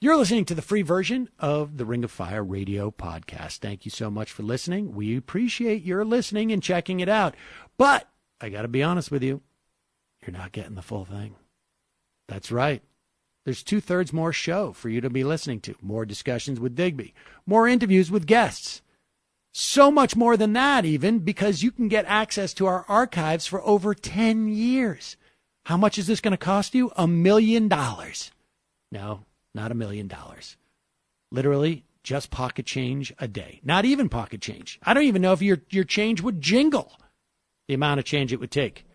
You're listening to the free version of the Ring of Fire radio podcast. Thank you so much for listening. We appreciate your listening and checking it out. But I got to be honest with you, you're not getting the full thing. That's right. There's two thirds more show for you to be listening to, more discussions with Digby, more interviews with guests. So much more than that, even because you can get access to our archives for over 10 years. How much is this going to cost you? A million dollars. No, not a million dollars. Literally, just pocket change a day. Not even pocket change. I don't even know if your, your change would jingle the amount of change it would take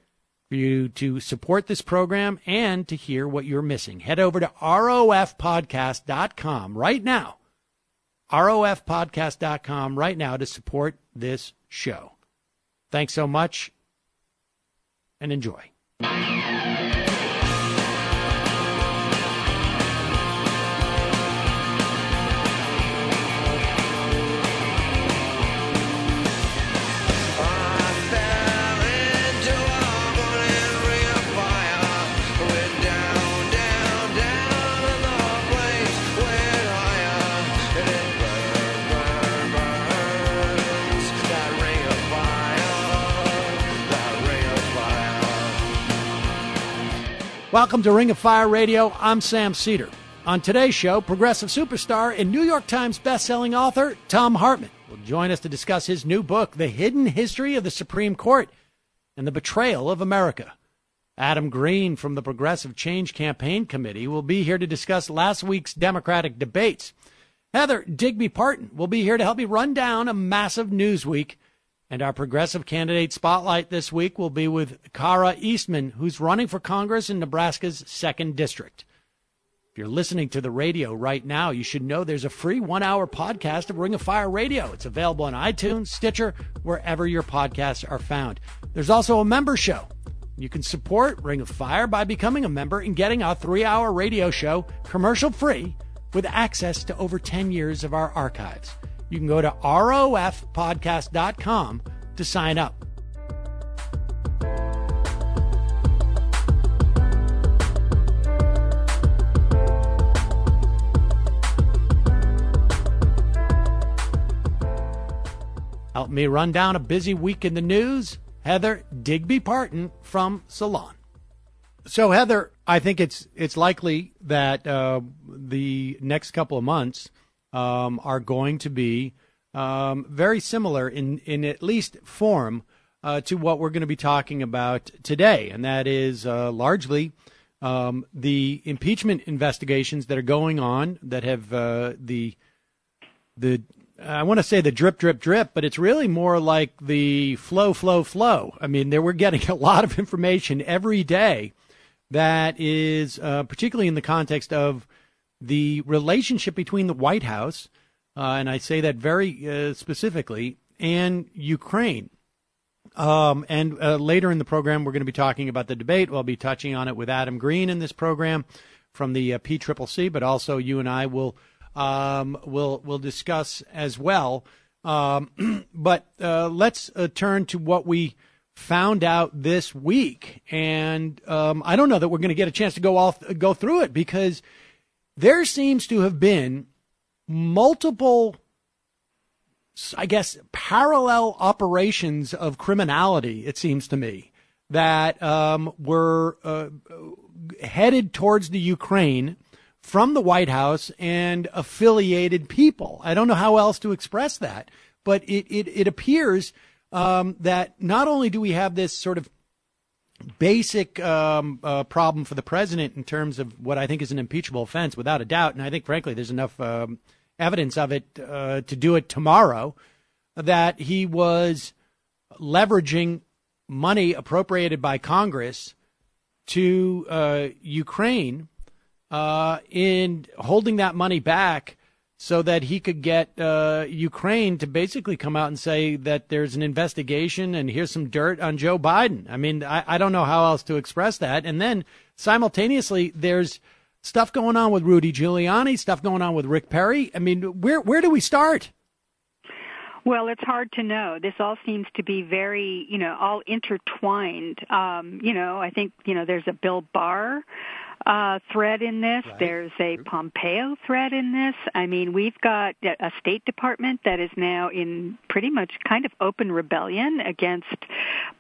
for you to support this program and to hear what you're missing. Head over to rofpodcast.com right now. rofpodcast.com right now to support this show. Thanks so much and enjoy. Welcome to Ring of Fire Radio. I'm Sam Seder. On today's show, progressive superstar and New York Times bestselling author Thom Hartmann will join us to discuss his new book, The Hidden History of the Supreme Court and the Betrayal of America. Adam Green from the Progressive Change Campaign Committee will be here to discuss last week's Democratic debates. Heather Digby Parton will be here to help me run down a massive news week and our progressive candidate spotlight this week will be with Kara Eastman, who's running for Congress in Nebraska's second district. If you're listening to the radio right now, you should know there's a free one hour podcast of Ring of Fire Radio. It's available on iTunes, Stitcher, wherever your podcasts are found. There's also a member show. You can support Ring of Fire by becoming a member and getting our three hour radio show commercial free with access to over 10 years of our archives. You can go to rofpodcast.com to sign up. Help me run down a busy week in the news. Heather Digby Parton from Salon. So Heather, I think it's it's likely that uh, the next couple of months um, are going to be um, very similar in, in at least form uh, to what we're going to be talking about today, and that is uh, largely um, the impeachment investigations that are going on that have uh, the the I want to say the drip, drip, drip, but it's really more like the flow, flow, flow. I mean, there we're getting a lot of information every day that is uh, particularly in the context of the relationship between the White House, uh, and I say that very uh, specifically, and Ukraine. Um, and uh, later in the program, we're going to be talking about the debate. We'll be touching on it with Adam Green in this program from the uh, PCCC, but also you and I will um, will will discuss as well. Um, but uh, let's uh, turn to what we found out this week, and um, I don't know that we're going to get a chance to go all go through it because there seems to have been multiple, I guess, parallel operations of criminality, it seems to me, that um, were uh, headed towards the Ukraine from the White House and affiliated people. I don't know how else to express that, but it, it, it appears um, that not only do we have this sort of basic um, uh, problem for the president in terms of what I think is an impeachable offense, without a doubt. And I think, frankly, there's enough um, evidence of it uh, to do it tomorrow that he was leveraging money appropriated by Congress to uh, Ukraine uh, in holding that money back so that he could get uh, Ukraine to basically come out and say that there's an investigation and here's some dirt on Joe Biden. I mean, I, I don't know how else to express that. And then simultaneously, there's stuff going on with Rudy Giuliani, stuff going on with Rick Perry. I mean, where where do we start? Well, it's hard to know. This all seems to be very, you know, all intertwined. Um, you know, I think, you know, there's a Bill Barr uh, thread in this. Right. There's a Pompeo thread in this. I mean, we've got a State Department that is now in pretty much kind of open rebellion against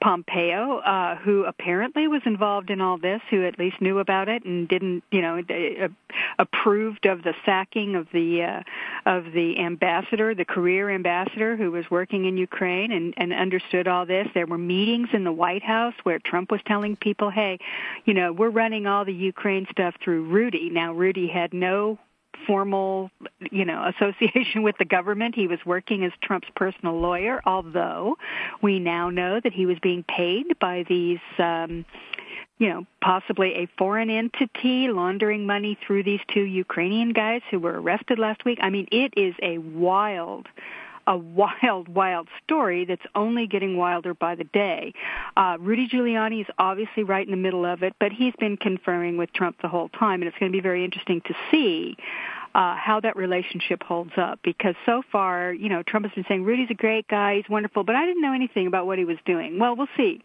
Pompeo, uh, who apparently was involved in all this, who at least knew about it and didn't, you know, uh, approved of the sacking of the uh, of the ambassador, the career ambassador who was working in Ukraine and, and understood all this. There were meetings in the White House where Trump was telling people, "Hey, you know, we're running all the Ukraine stuff through Rudy." Now, Rudy had no formal, you know, association with the government. He was working as Trump's personal lawyer, although we now know that he was being paid by these um you know, possibly a foreign entity laundering money through these two Ukrainian guys who were arrested last week. I mean, it is a wild a wild, wild story that's only getting wilder by the day. Uh, Rudy Giuliani is obviously right in the middle of it, but he's been conferring with Trump the whole time, and it's going to be very interesting to see uh, how that relationship holds up because so far, you know, Trump has been saying Rudy's a great guy, he's wonderful, but I didn't know anything about what he was doing. Well, we'll see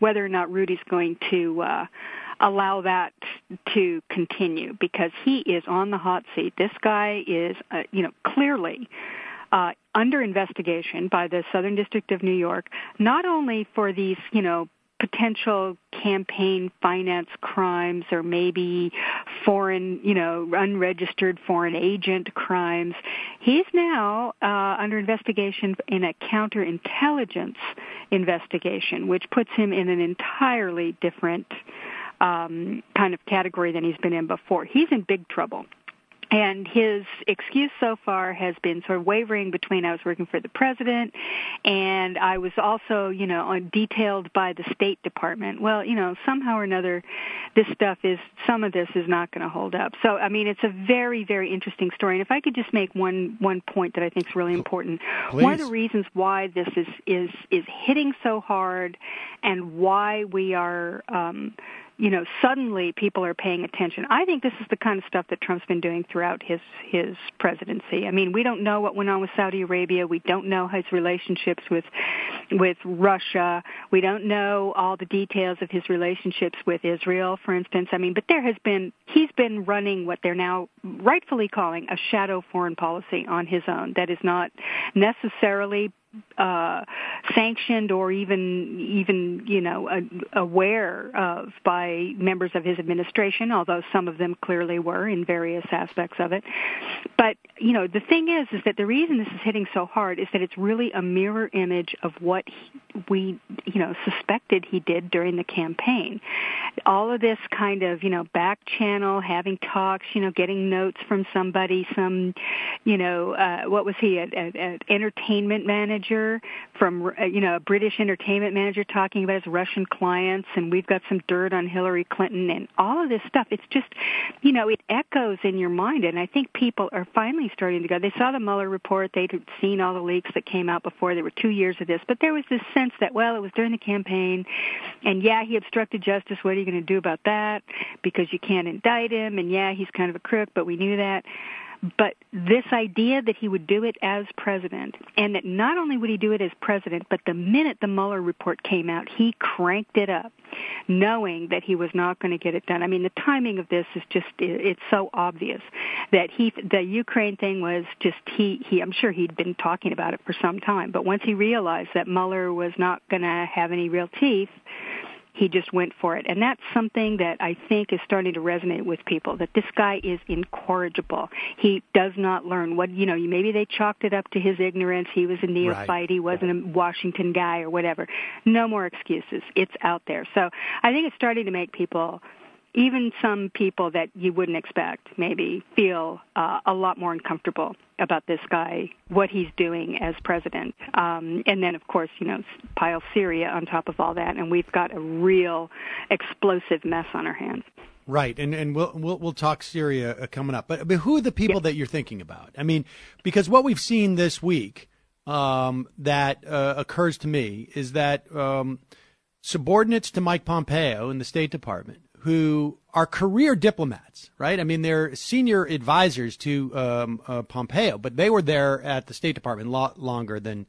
whether or not Rudy's going to uh, allow that to continue because he is on the hot seat. This guy is, uh, you know, clearly under investigation by the Southern District of New York, not only for these, you know, potential campaign finance crimes or maybe foreign, you know, unregistered foreign agent crimes. He's now uh, under investigation in a counterintelligence investigation, which puts him in an entirely different um, kind of category than he's been in before. He's in big trouble and his excuse so far has been sort of wavering between I was working for the president and I was also, you know, detailed by the State Department. Well, you know, somehow or another, this stuff is, some of this is not going to hold up. So, I mean, it's a very, very interesting story. And if I could just make one, one point that I think is really important. Please. One of the reasons why this is, is, is hitting so hard and why we are, um, you know, suddenly people are paying attention. I think this is the kind of stuff that Trump's been doing throughout his his presidency. I mean, we don't know what went on with Saudi Arabia. We don't know his relationships with with Russia. We don't know all the details of his relationships with Israel, for instance. I mean, but there has been he's been running what they're now rightfully calling a shadow foreign policy on his own that is not necessarily uh, sanctioned or even even you know aware of by members of his administration, although some of them clearly were in various aspects of it. But you know the thing is, is that the reason this is hitting so hard is that it's really a mirror image of what he, we you know suspected he did during the campaign. All of this kind of you know back channel, having talks, you know, getting notes from somebody, some you know uh, what was he, an entertainment manager manager from uh, you know a British entertainment manager talking about his Russian clients, and we've got some dirt on Hillary Clinton and all of this stuff. It's just you know it echoes in your mind, and I think people are finally starting to go. They saw the Mueller report, they'd seen all the leaks that came out before. There were two years of this, but there was this sense that well, it was during the campaign, and yeah, he obstructed justice. What are you going to do about that? Because you can't indict him, and yeah, he's kind of a crook, but we knew that. But this idea that he would do it as president, and that not only would he do it as president, but the minute the Mueller report came out, he cranked it up, knowing that he was not going to get it done. I mean, the timing of this is just, it's so obvious that he, the Ukraine thing was just, he, he, I'm sure he'd been talking about it for some time, but once he realized that Mueller was not going to have any real teeth, he just went for it. And that's something that I think is starting to resonate with people, that this guy is incorrigible. He does not learn what, you know, maybe they chalked it up to his ignorance. He was a neophyte. Right. He wasn't a Washington guy or whatever. No more excuses. It's out there. So I think it's starting to make people even some people that you wouldn't expect maybe feel uh, a lot more uncomfortable about this guy, what he's doing as president. Um, and then, of course, you know, pile Syria on top of all that, and we've got a real explosive mess on our hands. Right, and and we'll we'll, we'll talk Syria uh, coming up. But, but who are the people that you're thinking about? I mean, because what we've seen this week um, that uh, occurs to me is that um, subordinates to Mike Pompeo in the State Department who are career diplomats, right? I mean, they're senior advisors to um, uh, Pompeo, but they were there at the State Department a lot longer than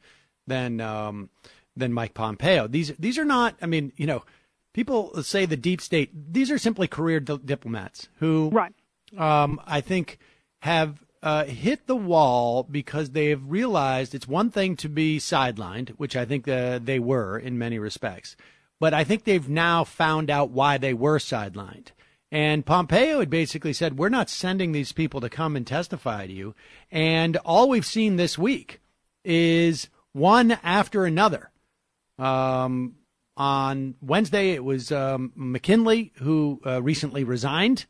than um, than Mike Pompeo. These these are not. I mean, you know, people say the deep state. These are simply career di- diplomats who, right. um, I think, have uh, hit the wall because they have realized it's one thing to be sidelined, which I think uh, they were in many respects, but I think they've now found out why they were sidelined. And Pompeo had basically said, We're not sending these people to come and testify to you. And all we've seen this week is one after another. Um, on Wednesday, it was um, McKinley, who uh, recently resigned.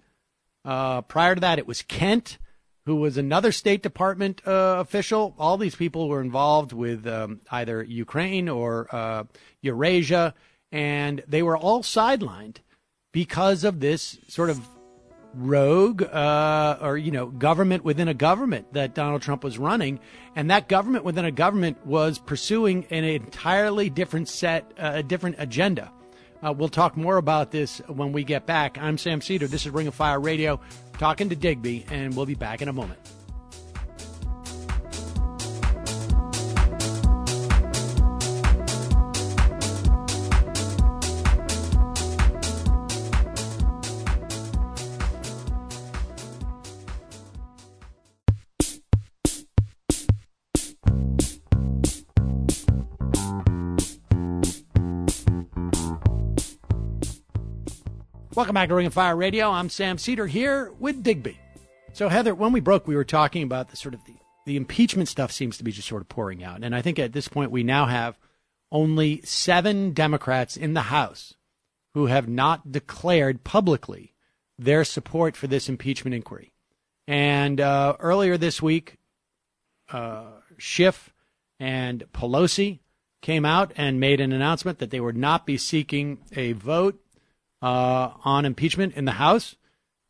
Uh, prior to that, it was Kent, who was another State Department uh, official. All these people were involved with um, either Ukraine or uh, Eurasia, and they were all sidelined because of this sort of rogue uh, or you know government within a government that Donald Trump was running, and that government within a government was pursuing an entirely different set, uh, a different agenda. Uh, we'll talk more about this when we get back. I'm Sam Seder. This is Ring of Fire Radio, talking to Digby, and we'll be back in a moment. Welcome back to Ring of Fire Radio. I'm Sam Seder here with Digby. So, Heather, when we broke, we were talking about the sort of the, the impeachment stuff seems to be just sort of pouring out. And I think at this point we now have only seven Democrats in the House who have not declared publicly their support for this impeachment inquiry. And uh, earlier this week, uh, Schiff and Pelosi came out and made an announcement that they would not be seeking a vote uh, on impeachment in the House.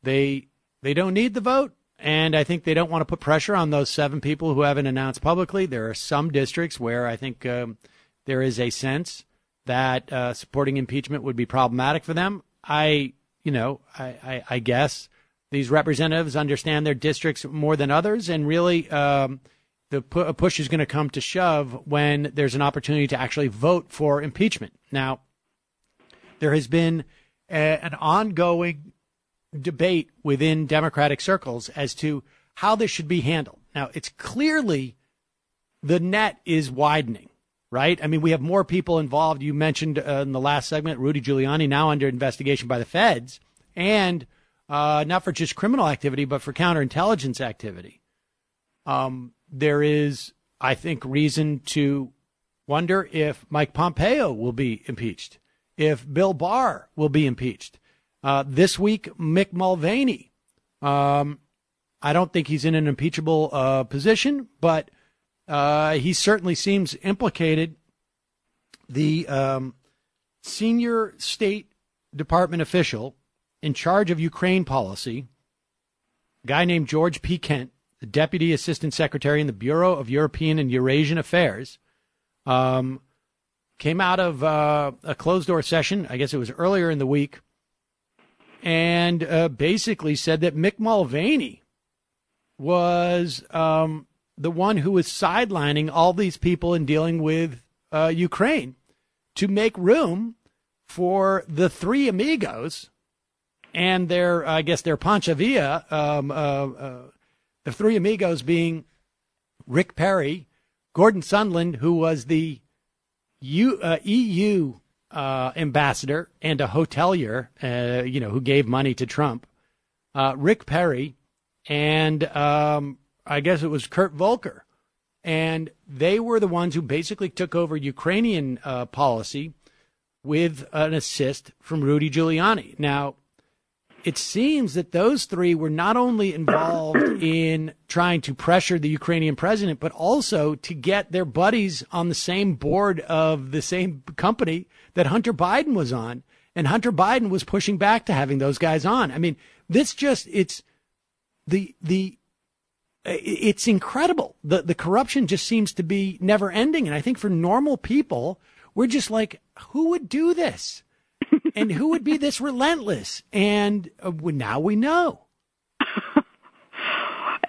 They they don't need the vote, and I think they don't want to put pressure on those seven people who haven't announced publicly. There are some districts where I think um, there is a sense that uh, supporting impeachment would be problematic for them. I you know I, I, I guess these representatives understand their districts more than others, and really. Um, the pu- push is going to come to shove when there's an opportunity to actually vote for impeachment. Now, there has been a, an ongoing debate within Democratic circles as to how this should be handled. Now, it's clearly the net is widening, right? I mean, we have more people involved. You mentioned uh, in the last segment Rudy Giuliani now under investigation by the feds, and uh, not for just criminal activity, but for counterintelligence activity. Um, there is, I think, reason to wonder if Mike Pompeo will be impeached if Bill Barr will be impeached. Uh, this week, Mick Mulvaney. Um, I don't think he's in an impeachable uh, position, but uh, he certainly seems implicated. The um, senior State Department official in charge of Ukraine policy, a guy named George P. Kent, the Deputy Assistant Secretary in the Bureau of European and Eurasian Affairs, um, came out of uh, a closed door session. I guess it was earlier in the week, and uh, basically said that Mick Mulvaney was um, the one who was sidelining all these people in dealing with uh, Ukraine to make room for the three amigos and their, I guess, their Pancho Villa, um, uh, uh, the three amigos being Rick Perry, Gordon Sondland, who was the U, uh, EU uh, ambassador and a hotelier, uh, you know, who gave money to Trump, uh, Rick Perry, and um, I guess it was Kurt Volker. And they were the ones who basically took over Ukrainian uh, policy with an assist from Rudy Giuliani. Now, it seems that those three were not only involved in trying to pressure the Ukrainian president, but also to get their buddies on the same board of the same company that Hunter Biden was on. And Hunter Biden was pushing back to having those guys on. I mean, this just, it's the, the, it's incredible. The, the corruption just seems to be never ending. And I think for normal people, we're just like, who would do this? And who would be this relentless? And uh, now we know.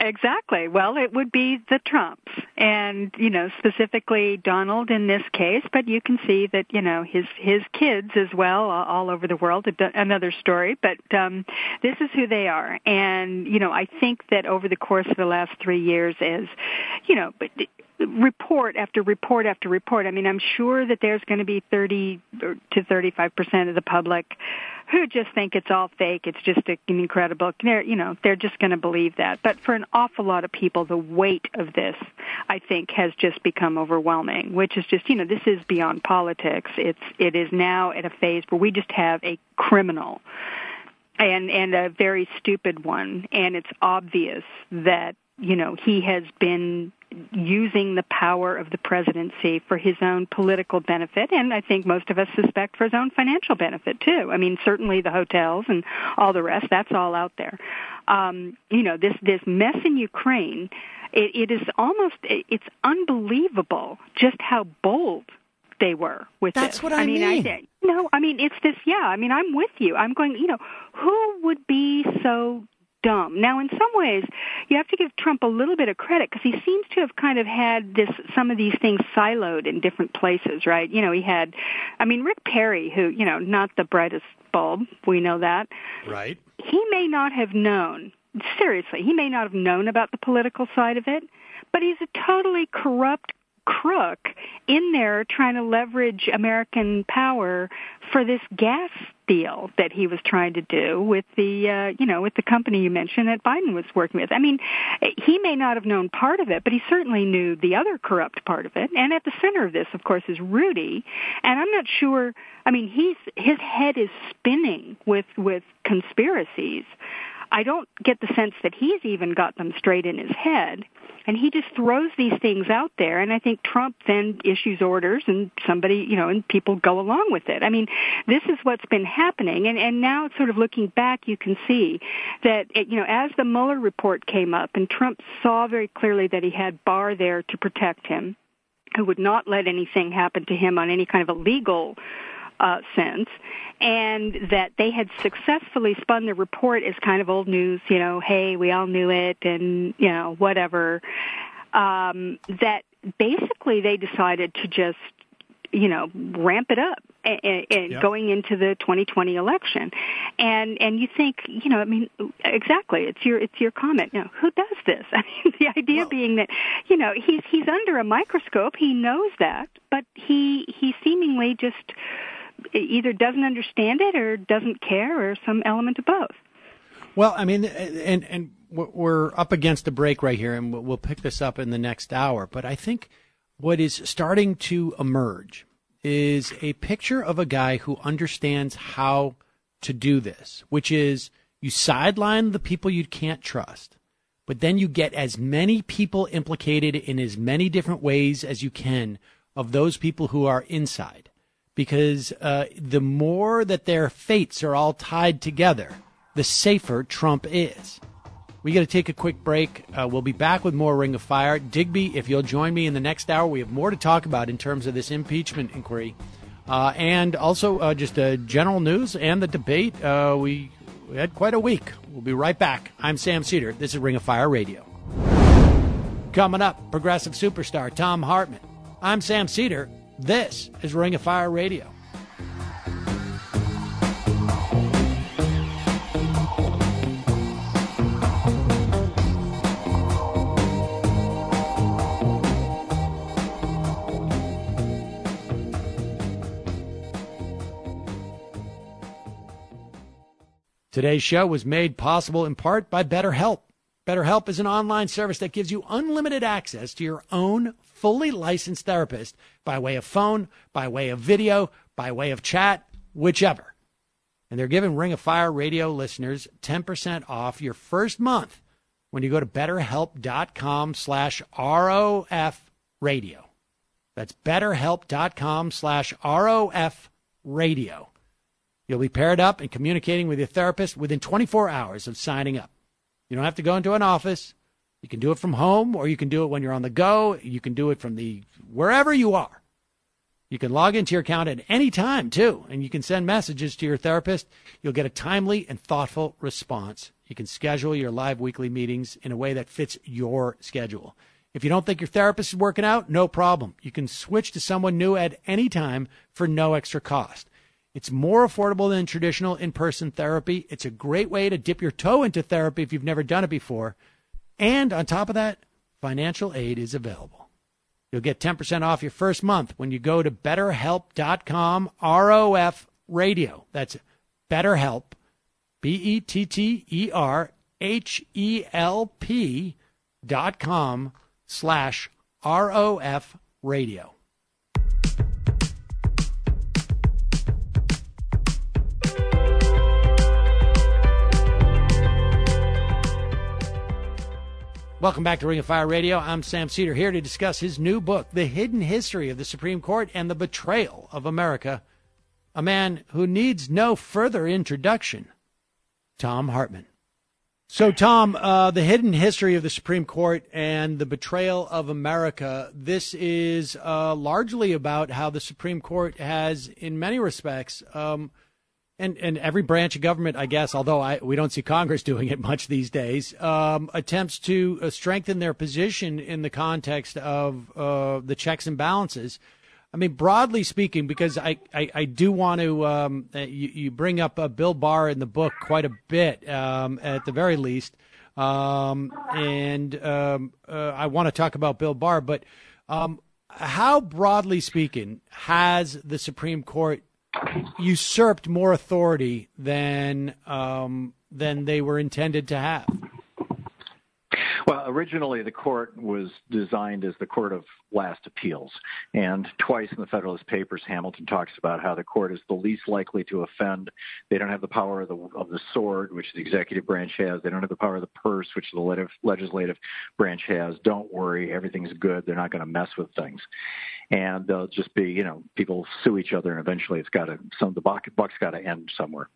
Exactly. Well, it would be the Trumps. and you know specifically Donald in this case, but you can see that you know his his kids as well all over the world. Another story, but um, this is who they are, and you know I think that over the course of the last three years, is, you know, but report after report after report. I mean, I'm sure that there's going to be 30 to 35 percent of the public who just think it's all fake. It's just an incredible. They're, you know, they're just going to believe that. But for an awful lot of people, the weight of this, I think, has just become overwhelming. Which is just, you know, this is beyond politics. It's it is now at a phase where we just have a criminal and and a very stupid one and it's obvious that you know he has been using the power of the presidency for his own political benefit, and I think most of us suspect for his own financial benefit too. I mean, certainly the hotels and all the rest, that's all out there. Um, you know, this, this mess in Ukraine, it, it is almost, it's unbelievable just how bold they were with That's this. what I, I mean. I, no, I mean it's this. Yeah, I mean I'm with you. I'm going. You know, who would be so dumb. Now, in some ways, you have to give Trump a little bit of credit because he seems to have kind of had this some of these things siloed in different places, right? You know, he had, I mean, Rick Perry, who you know, not the brightest bulb, we know that. Right. He may not have known. Seriously, he may not have known about the political side of it, but he's a totally corrupt crook in there trying to leverage American power for this gas deal that he was trying to do with the uh, you know with the company you mentioned that Biden was working with. I mean, he may not have known part of it, but he certainly knew the other corrupt part of it. And at the center of this, of course, is Rudy. And I'm not sure. I mean, he's his head is spinning with with conspiracies. I don't get the sense that he's even got them straight in his head. And he just throws these things out there, and I think Trump then issues orders, and somebody, you know, and people go along with it. I mean, this is what's been happening, and and now, sort of looking back, you can see that, it, you know, as the Mueller report came up, and Trump saw very clearly that he had Barr there to protect him, who would not let anything happen to him on any kind of a legal uh, sense, and that they had successfully spun the report as kind of old news, you know, hey, we all knew it, and you know, whatever. Um, that basically they decided to just you know ramp it up and, and yep. going into the 2020 election and and you think you know i mean exactly it's your it's your comment you know who does this i mean the idea well, being that you know he's he's under a microscope he knows that but he he seemingly just either doesn't understand it or doesn't care or some element of both. Well, I mean, and and we're up against a break right here, and we'll pick this up in the next hour. But I think what is starting to emerge is a picture of a guy who understands how to do this, which is you sideline the people you can't trust, but then you get as many people implicated in as many different ways as you can of those people who are inside because uh, the more that their fates are all tied together, the safer Trump is. We got to take a quick break. Uh, we'll be back with more Ring of Fire. Digby, if you'll join me in the next hour, we have more to talk about in terms of this impeachment inquiry. Uh, and also uh, just uh, general news and the debate. Uh, we, we had quite a week. We'll be right back. I'm Sam Seder. This is Ring of Fire Radio. Coming up, progressive superstar Thom Hartmann. I'm Sam Seder. This is Ring of Fire Radio. Today's show was made possible in part by BetterHelp. BetterHelp is an online service that gives you unlimited access to your own fully licensed therapist by way of phone, by way of video, by way of chat, whichever. And they're giving Ring of Fire radio listeners 10% off your first month when you go to betterhelp.com slash ROF radio. That's betterhelp.com slash ROF radio. You'll be paired up and communicating with your therapist within 24 hours of signing up. You don't have to go into an office. You can do it from home or you can do it when you're on the go. You can do it from the wherever you are. You can log into your account at any time too, and you can send messages to your therapist. You'll get a timely and thoughtful response. You can schedule your live weekly meetings in a way that fits your schedule. If you don't think your therapist is working out, no problem. You can switch to someone new at any time for no extra cost. It's more affordable than traditional in person therapy. It's a great way to dip your toe into therapy if you've never done it before. And on top of that, financial aid is available. You'll get 10% off your first month when you go to betterhelp.com ROF radio. That's betterhelp, B E T T E R H E L P dot com slash ROF radio. Welcome back to Ring of Fire Radio. I'm Sam Seder here to discuss his new book, The Hidden History of the Supreme Court and the Betrayal of America. A man who needs no further introduction, Thom Hartmann. So, Tom, uh, the hidden history of the Supreme Court and the betrayal of America. This is uh, largely about how the Supreme Court has, in many respects, um, and and every branch of government, I guess, although I, we don't see Congress doing it much these days, um, attempts to uh, strengthen their position in the context of uh, the checks and balances. I mean, broadly speaking, because I, I, I do want to, um, uh, you, you, bring up uh, Bill Barr in the book quite a bit, um, at the very least. Um, and um, uh, I want to talk about Bill Barr, but um, how, broadly speaking, has the Supreme Court usurped more authority than um, than they were intended to have. Well, originally the court was designed as the court of last appeals. And twice in the Federalist Papers, Hamilton talks about how the court is the least likely to offend. They don't have the power of the, of the sword, which the executive branch has. They don't have the power of the purse, which the legislative branch has. Don't worry, everything's good. They're not going to mess with things and they'll just be, you know, people sue each other, and eventually it's got to, some the buck, buck's got to end somewhere.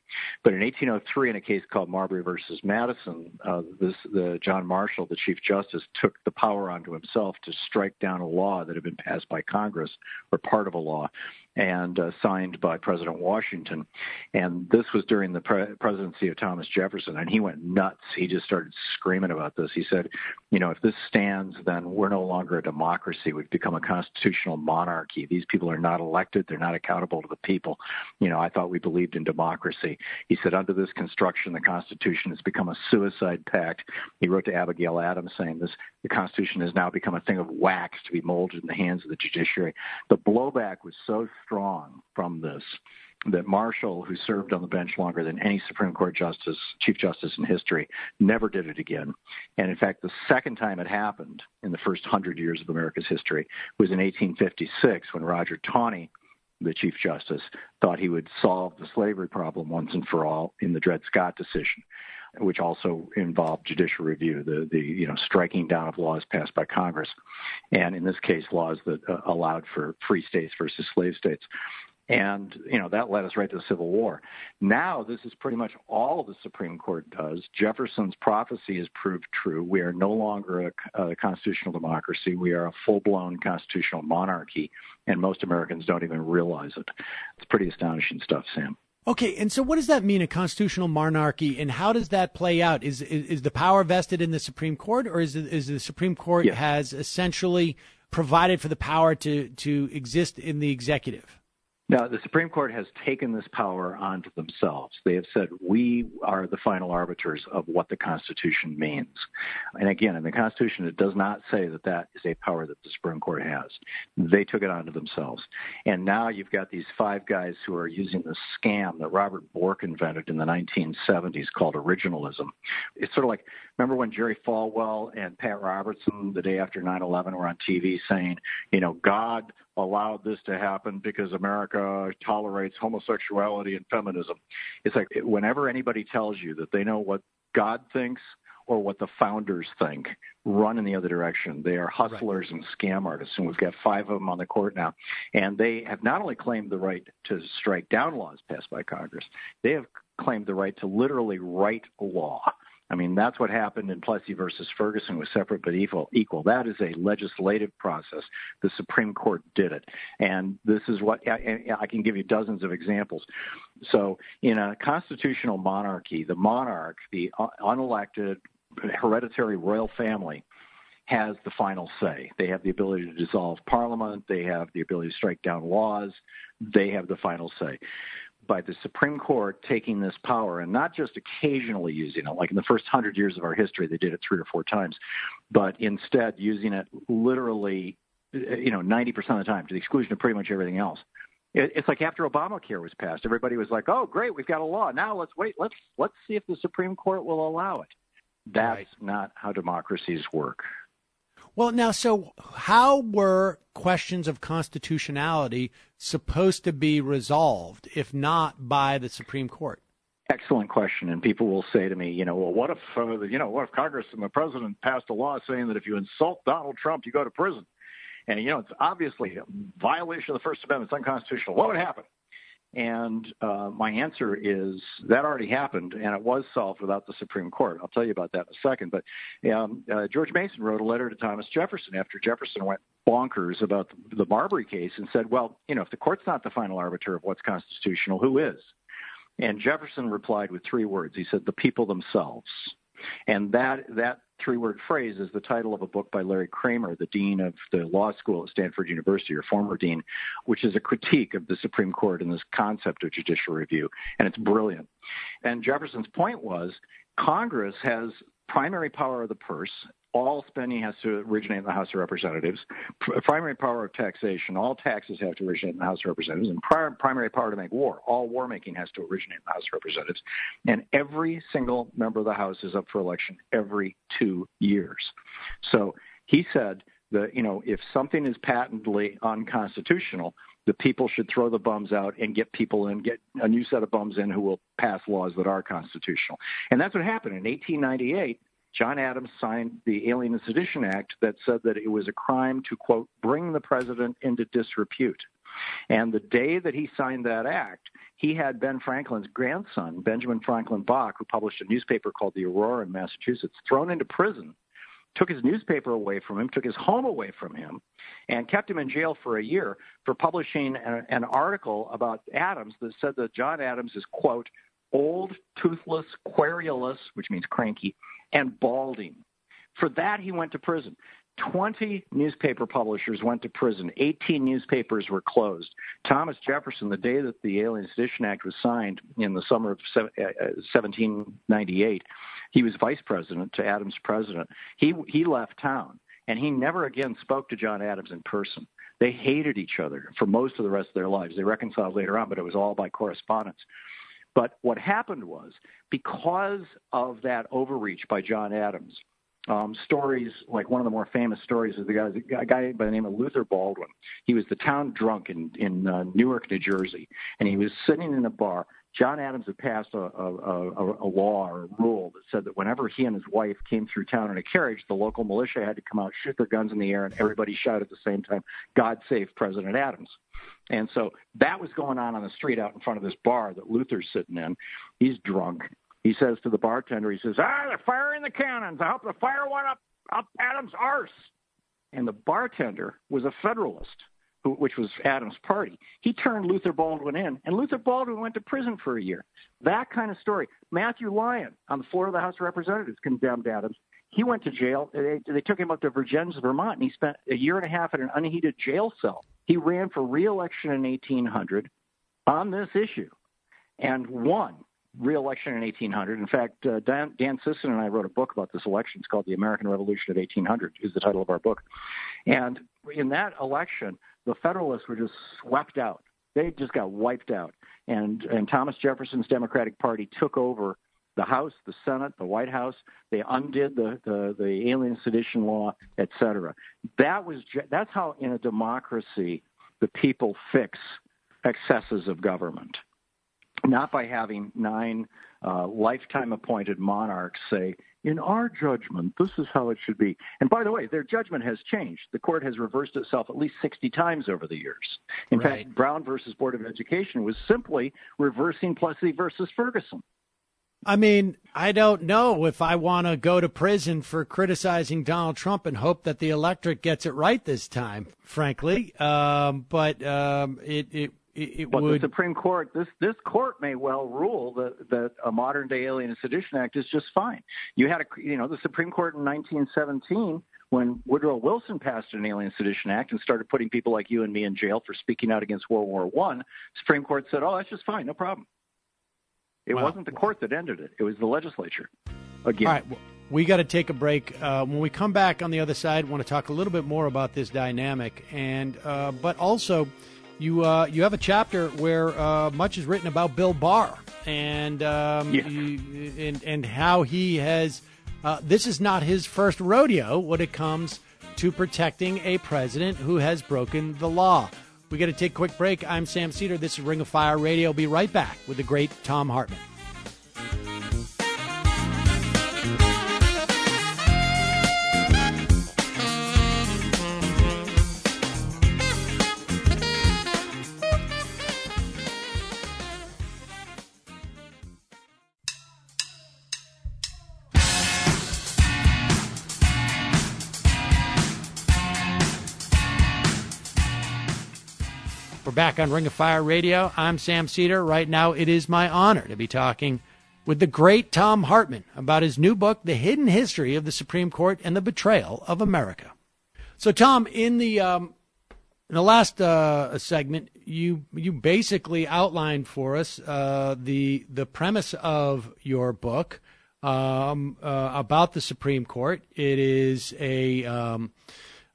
But in 1803, in a case called Marbury versus Madison, uh, this the John Marshall, the Chief Justice, took the power onto himself to strike down a law that had been passed by Congress or part of a law and uh, signed by President Washington. And this was during the pre- presidency of Thomas Jefferson, and he went nuts. He just started screaming about this. He said, "You know, if this stands, then we're no longer a democracy. We've become a constitutional monarchy. These people are not elected. They're not accountable to the people. You know, I thought we believed in democracy." He said, "Under this construction, the Constitution has become a suicide pact." He wrote to Abigail Adams saying, "This the Constitution has now become a thing of wax to be molded in the hands of the judiciary." The blowback was so strong from this that Marshall, who served on the bench longer than any Supreme Court justice, Chief Justice in history, never did it again. And in fact, the second time it happened in the first hundred years of America's history was in 1856 when Roger Taney, the Chief Justice, thought he would solve the slavery problem once and for all in the Dred Scott decision which also involved judicial review, the, the you know striking down of laws passed by Congress, and in this case, laws that uh, allowed for free states versus slave states. And, you know, that led us right to the Civil War. Now, this is pretty much all the Supreme Court does. Jefferson's prophecy has proved true. We are no longer a, a constitutional democracy. We are a full blown constitutional monarchy, and most Americans don't even realize it. It's pretty astonishing stuff, Sam. Okay, and so what does that mean, a constitutional monarchy, and how does that play out? Is is, is the power vested in the Supreme Court, or is it, is the Supreme Court has essentially provided for the power to to exist in the executive? Now, the Supreme Court has taken this power onto themselves. They have said, we are the final arbiters of what the Constitution means. And again, in the Constitution, it does not say that that is a power that the Supreme Court has. They took it onto themselves. And now you've got these five guys who are using the scam that Robert Bork invented in the 1970s called originalism. It's sort of like, remember when Jerry Falwell and Pat Robertson, the day after 9 11, were on TV saying, you know, God allowed this to happen because America tolerates homosexuality and feminism. It's like whenever anybody tells you that they know what God thinks or what the founders think, run in the other direction. They are hustlers right. and scam artists, and we've got five of them on the court now. And they have not only claimed the right to strike down laws passed by Congress, they have claimed the right to literally write law. I mean, that's what happened in Plessy versus Ferguson was separate but equal. Equal. That is a legislative process. The Supreme Court did it, and this is what I, I can give you dozens of examples. So, in a constitutional monarchy, the monarch, the unelected hereditary royal family, has the final say. They have the ability to dissolve parliament. They have the ability to strike down laws. They have the final say. By the Supreme Court taking this power and not just occasionally using it, like in the first hundred years of our history, they did it three or four times, but instead using it literally, you know, 90% of the time to the exclusion of pretty much everything else it's like after Obamacare was passed, everybody was like, "Oh, great, we've got a law. Now let's wait. Let's let's see if the Supreme Court will allow it." That's right. not how democracies work. Well, now, so how were questions of constitutionality supposed to be resolved, if not by the Supreme Court? Excellent question. And people will say to me, you know, well, what if, uh, you know, what if Congress and the president passed a law saying that if you insult Donald Trump, you go to prison? And, you know, it's obviously a violation of the First Amendment. It's unconstitutional. What would happen? And uh, my answer is that already happened, and it was solved without the Supreme Court. I'll tell you about that in a second. But um, uh, George Mason wrote a letter to Thomas Jefferson after Jefferson went bonkers about the, the Marbury case and said, well, you know, if the court's not the final arbiter of what's constitutional, who is? And Jefferson replied with three words. He said, the people themselves. And that that three word phrase is the title of a book by Larry Kramer, the dean of the law school at Stanford University, or former dean, which is a critique of the Supreme Court and this concept of judicial review. And it's brilliant. And Jefferson's point was Congress has primary power of the purse all spending has to originate in the House of Representatives. primary power of taxation, all taxes have to originate in the House of Representatives. And primary power to make war, all war making has to originate in the House of Representatives. And every single member of the House is up for election every two years. So he said that, you know, if something is patently unconstitutional, the people should throw the bums out and get people in, get a new set of bums in who will pass laws that are constitutional. And that's what happened in 1898 John Adams signed the Alien and Sedition Act that said that it was a crime to, quote, bring the president into disrepute. And the day that he signed that act, he had Ben Franklin's grandson, Benjamin Franklin Bache, who published a newspaper called the Aurora in Massachusetts, thrown into prison, took his newspaper away from him, took his home away from him, and kept him in jail for a year for publishing an article about Adams that said that John Adams is, quote, old, toothless, querulous, which means cranky, and balding. For that, he went to prison. 20 newspaper publishers went to prison. 18 newspapers were closed. Thomas Jefferson, the day that the Alien Sedition Act was signed in the summer of 1798, uh, he was vice president to Adams' president. He, he left town, and he never again spoke to John Adams in person. They hated each other for most of the rest of their lives. They reconciled later on, but it was all by correspondence. But what happened was because of that overreach by John Adams, um, stories like one of the more famous stories is the guy, a guy by the name of Luther Baldwin. He was the town drunk in in uh, Newark, New Jersey, and he was sitting in a bar. John Adams had passed a, a, a, a law or a rule that said that whenever he and his wife came through town in a carriage, the local militia had to come out, shoot their guns in the air, and everybody shout at the same time, "God save President Adams." And so that was going on on the street out in front of this bar that Luther's sitting in. He's drunk. He says to the bartender, he says, "Ah, they're firing the cannons. I hope they fire one up up Adams' arse." And the bartender was a Federalist which was Adams' party. He turned Luther Baldwin in, and Luther Baldwin went to prison for a year. That kind of story. Matthew Lyon on the floor of the House of Representatives condemned Adams. He went to jail. They, they took him up to Vergennes, Vermont, and he spent a year and a half in an unheated jail cell. He ran for reelection in 1800 on this issue and won re-election in 1800. In fact, uh, Dan, Dan Sisson and I wrote a book about this election. It's called The American Revolution of 1800 is the title of our book. And in that election, the Federalists were just swept out. They just got wiped out. And, and Thomas Jefferson's Democratic Party took over the House, the Senate, the White House. They undid the, the, the alien sedition law, et cetera. That was, that's how in a democracy the people fix excesses of government not by having nine uh, lifetime appointed monarchs say, in our judgment, this is how it should be. And by the way, their judgment has changed. The court has reversed itself at least 60 times over the years. In right. fact, Brown versus Board of Education was simply reversing Plessy versus Ferguson. I mean, I don't know if I want to go to prison for criticizing Donald Trump and hope that the electorate gets it right this time, frankly. Um, but um, it, it it, but would... the Supreme Court, this this court may well rule that that a modern day Alien and Sedition Act is just fine. You had a, you know, the Supreme Court in 1917 when Woodrow Wilson passed an Alien Sedition Act and started putting people like you and me in jail for speaking out against World War One, Supreme Court said, "Oh, that's just fine, no problem." It wow. wasn't the court that ended it; it was the legislature. Again. All right, we got to take a break. Uh, when we come back on the other side, want to talk a little bit more about this dynamic, and uh, but also you uh, you have a chapter where uh, much is written about Bill Barr and um, yeah. you, and and how he has. Uh, this is not his first rodeo when it comes to protecting a president who has broken the law. We got to take a quick break. I'm Sam Seder. This is Ring of Fire Radio. Be right back with the great Thom Hartmann. Back on Ring of Fire Radio. I'm Sam Seder. Right now, it is my honor to be talking with the great Thom Hartmann about his new book, The Hidden History of the Supreme Court and the Betrayal of America. So, Thom, in the um, in the last uh, segment, you you basically outlined for us uh, the the premise of your book um, uh, about the Supreme Court. It is a um,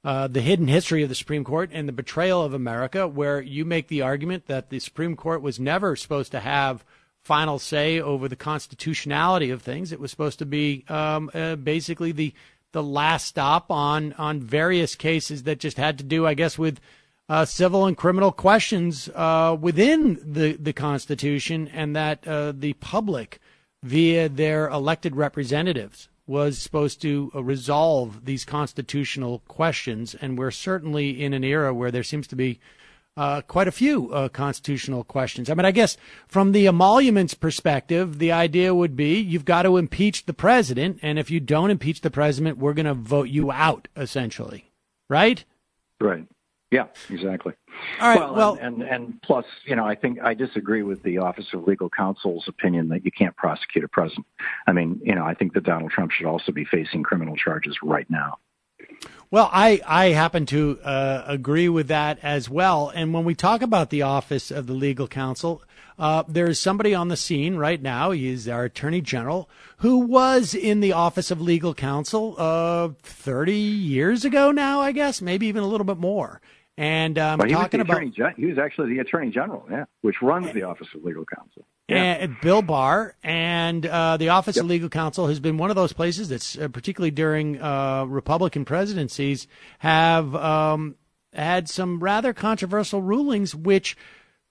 uh, the hidden history of the Supreme Court and the betrayal of America, where you make the argument that the Supreme Court was never supposed to have final say over the constitutionality of things. It was supposed to be um, uh, basically the the last stop on on various cases that just had to do, I guess, with uh, civil and criminal questions uh, within the the Constitution, and that uh, the public, via their elected representatives, was supposed to uh, resolve these constitutional questions, and we're certainly in an era where there seems to be uh, quite a few uh, constitutional questions. I mean, I guess from the emoluments perspective, the idea would be you've got to impeach the president, and if you don't impeach the president, we're going to vote you out, essentially. Right? Right. Yeah, exactly. All right. Well, well and, and, and plus, you know, I think I disagree with the Office of Legal Counsel's opinion that you can't prosecute a president. I mean, you know, I think that Donald Trump should also be facing criminal charges right now. Well, I, I happen to uh, agree with that as well. And when we talk about the Office of the Legal Counsel, uh, there's somebody on the scene right now. He's our Attorney General who was in the Office of Legal Counsel uh, 30 years ago now, I guess, maybe even a little bit more. And um, well, he talking about Gen- he was actually the Attorney General, yeah, which runs the Office of Legal Counsel. Yeah. And Bill Barr and uh, the Office yep. of Legal Counsel has been one of those places that's uh, particularly during uh, Republican presidencies have um, had some rather controversial rulings, which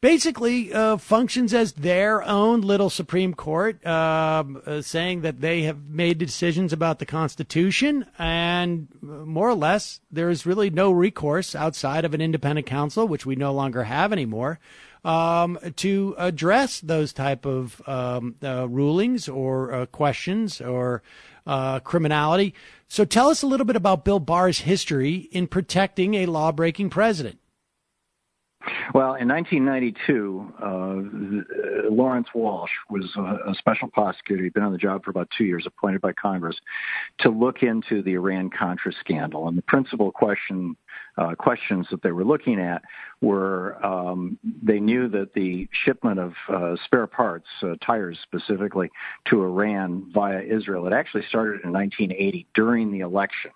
basically uh, functions as their own little Supreme Court, uh, uh, saying that they have made decisions about the Constitution, and more or less, there is really no recourse outside of an independent counsel, which we no longer have anymore. Um, to address those type of um, uh, rulings or uh, questions or uh, criminality. So tell us a little bit about Bill Barr's history in protecting a law-breaking president. Well, in 1992, uh, Lawrence Walsh was a, a, special prosecutor. He'd been on the job for about two years, appointed by Congress to look into the Iran Contra scandal. And the principal question uh, questions that they were looking at were um, they knew that the shipment of uh, spare parts, uh, tires specifically, to Iran via Israel it actually started in 1980 during the election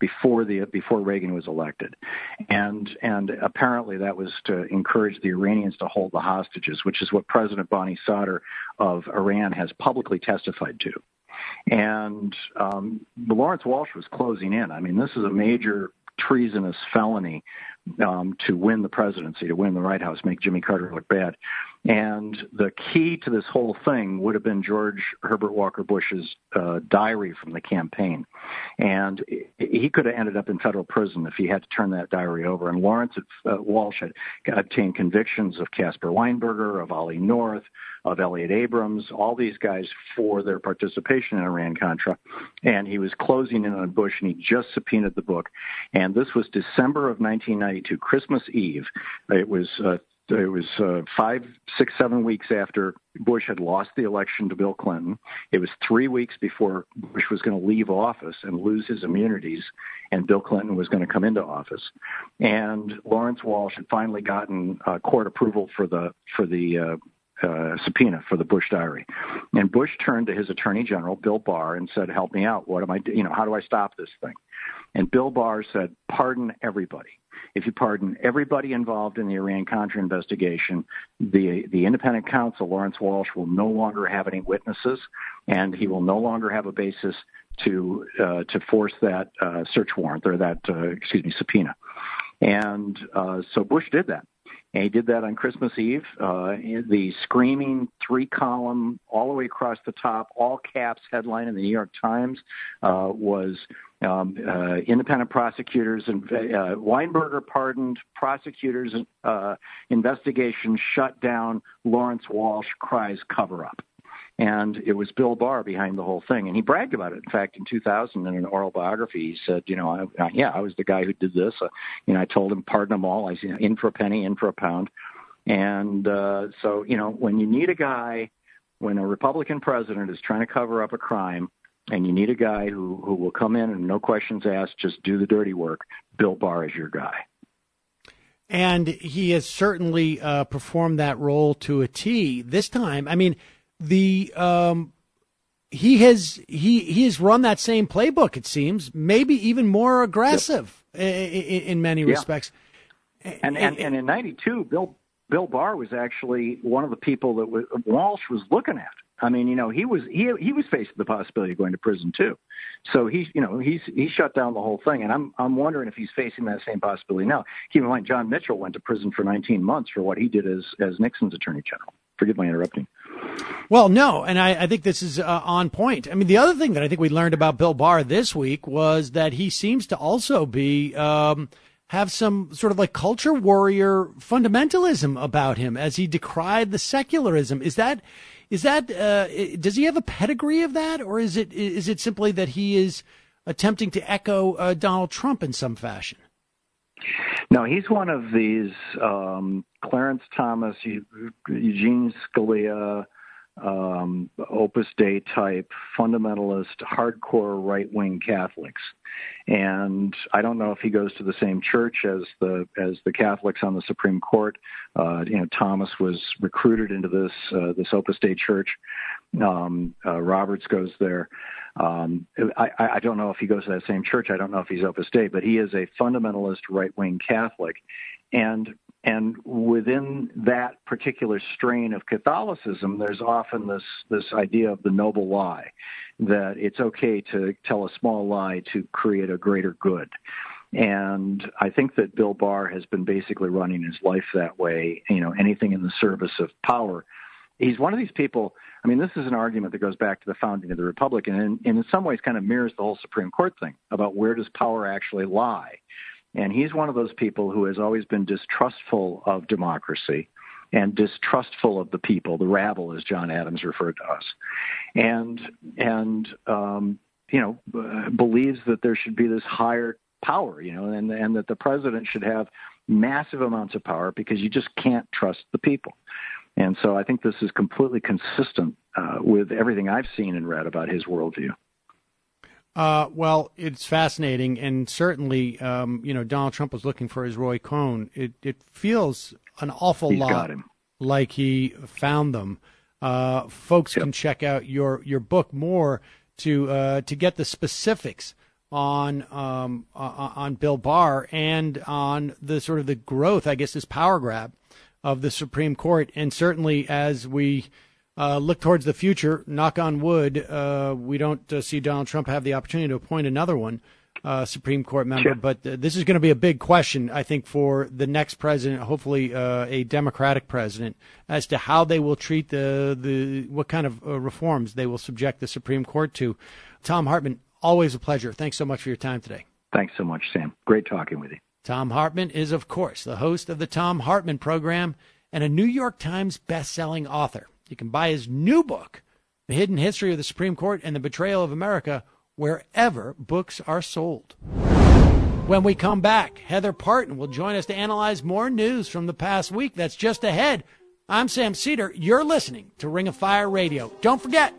before the before Reagan was elected, and and apparently that was to encourage the Iranians to hold the hostages, which is what President Bani Sadr of Iran has publicly testified to. And um, Lawrence Walsh was closing in. I mean, this is a major treasonous felony um, to win the presidency, to win the White House, make Jimmy Carter look bad. And the key to this whole thing would have been George Herbert Walker Bush's uh, diary from the campaign. And he could have ended up in federal prison if he had to turn that diary over. And Lawrence uh, Walsh had obtained convictions of Caspar Weinberger, of Ollie North, of Elliott Abrams, all these guys for their participation in Iran Contra. And he was closing in on Bush and he just subpoenaed the book. And this was December of 1992, Christmas Eve. It was uh, it was uh, five, six, seven weeks after Bush had lost the election to Bill Clinton. It was three weeks before Bush was going to leave office and lose his immunities, and Bill Clinton was going to come into office. And Lawrence Walsh had finally gotten uh, court approval for the for the uh, uh, subpoena for the Bush diary. And Bush turned to his attorney general, Bill Barr, and said, "Help me out. What am I? Do- You know, how do I stop this thing?" And Bill Barr said, "Pardon everybody." If you pardon everybody involved in the Iran Contra investigation, the the independent counsel Lawrence Walsh will no longer have any witnesses, and he will no longer have a basis to uh, to force that uh, search warrant or that uh, excuse me subpoena. And uh, so Bush did that. And he did that on Christmas Eve. Uh, the screaming three column, all the way across the top, all caps headline in the New York Times uh, was um, uh, independent prosecutors and uh, Weinberger pardoned prosecutors uh, investigation shut down. Lawrence Walsh cries cover up. And it was Bill Barr behind the whole thing. And he bragged about it. In fact, in 2000, in an oral biography, he said, you know, I, yeah, I was the guy who did this. Uh, you know, I told him, pardon them all. I said, in for a penny, in for a pound. And uh, so, you know, when you need a guy, when a Republican president is trying to cover up a crime, and you need a guy who, who will come in and no questions asked, just do the dirty work, Bill Barr is your guy. And he has certainly uh, performed that role to a T. This time, I mean, the um, he has he he has run that same playbook. It seems maybe even more aggressive yep. in, in, many yeah. respects. And, and and in '92, Bill Bill Barr was actually one of the people that was, Walsh was looking at. I mean, you know, he was he he was facing the possibility of going to prison too. So he's you know he's he shut down the whole thing, and I'm I'm wondering if he's facing that same possibility now. Keep in mind, John Mitchell went to prison for 19 months for what he did as as Nixon's attorney general. Forgive my interrupting. Well, no, and I, I think this is uh, on point. I mean, the other thing that I think we learned about Bill Barr this week was that he seems to also be um, have some sort of like culture warrior fundamentalism about him as he decried the secularism. Is that is that uh, does he have a pedigree of that, or is it is it simply that he is attempting to echo uh, Donald Trump in some fashion? No, he's one of these um, Clarence Thomas, Eugene Scalia, um, Opus Dei type fundamentalist, hardcore right wing Catholics. And I don't know if he goes to the same church as the as the Catholics on the Supreme Court. Uh, you know, Thomas was recruited into this uh, this Opus Dei church. Um, uh, Roberts goes there. Um, I, I don't know if he goes to that same church. I don't know if he's Opus Dei, but he is a fundamentalist right wing Catholic. And and within that particular strain of Catholicism, there's often this this idea of the noble lie, that it's okay to tell a small lie to create a greater good. And I think that Bill Barr has been basically running his life that way. You know, anything in the service of power. He's one of these people. I mean, this is an argument that goes back to the founding of the Republic, and in, and in some ways, kind of mirrors the whole Supreme Court thing about where does power actually lie and he's one of those people who has always been distrustful of democracy and distrustful of the people, the rabble, as John Adams referred to us, and and um, you know uh, believes that there should be this higher power, you know, and and that the president should have massive amounts of power because you just can't trust the people. And so I think this is completely consistent uh, with everything I've seen and read about his worldview. Uh, well, it's fascinating, and certainly, um, you know, Donald Trump was looking for his Roy Cohn. It it feels an awful He's lot like he found them. Uh, folks yep. can check out your your book more to uh, to get the specifics on um, on Bill Barr and on the sort of the growth, I guess, this power grab of the Supreme Court, and certainly as we uh, look towards the future. Knock on wood, uh, we don't uh, see Donald Trump have the opportunity to appoint another one, uh, Supreme Court member. Sure. But uh, this is going to be a big question, I think, for the next president, hopefully uh, a Democratic president, as to how they will treat the the what kind of reforms they will subject the Supreme Court to. Thom Hartmann, always a pleasure. Thanks so much for your time today. Thanks so much, Sam. Great talking with you. Thom Hartmann is, of course, the host of the Thom Hartmann program and a New York Times best-selling author. You can buy his new book, The Hidden History of the Supreme Court and the Betrayal of America, wherever books are sold. When we come back, Heather Parton will join us to analyze more news from the past week that's just ahead. I'm Sam Seder. You're listening to Ring of Fire Radio. Don't forget,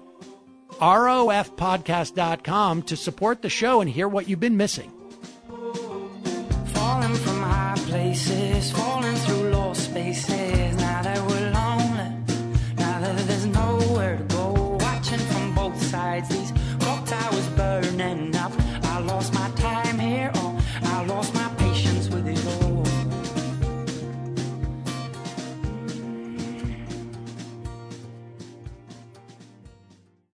rofpodcast.com to support the show and hear what you've been missing. Falling from high places, falling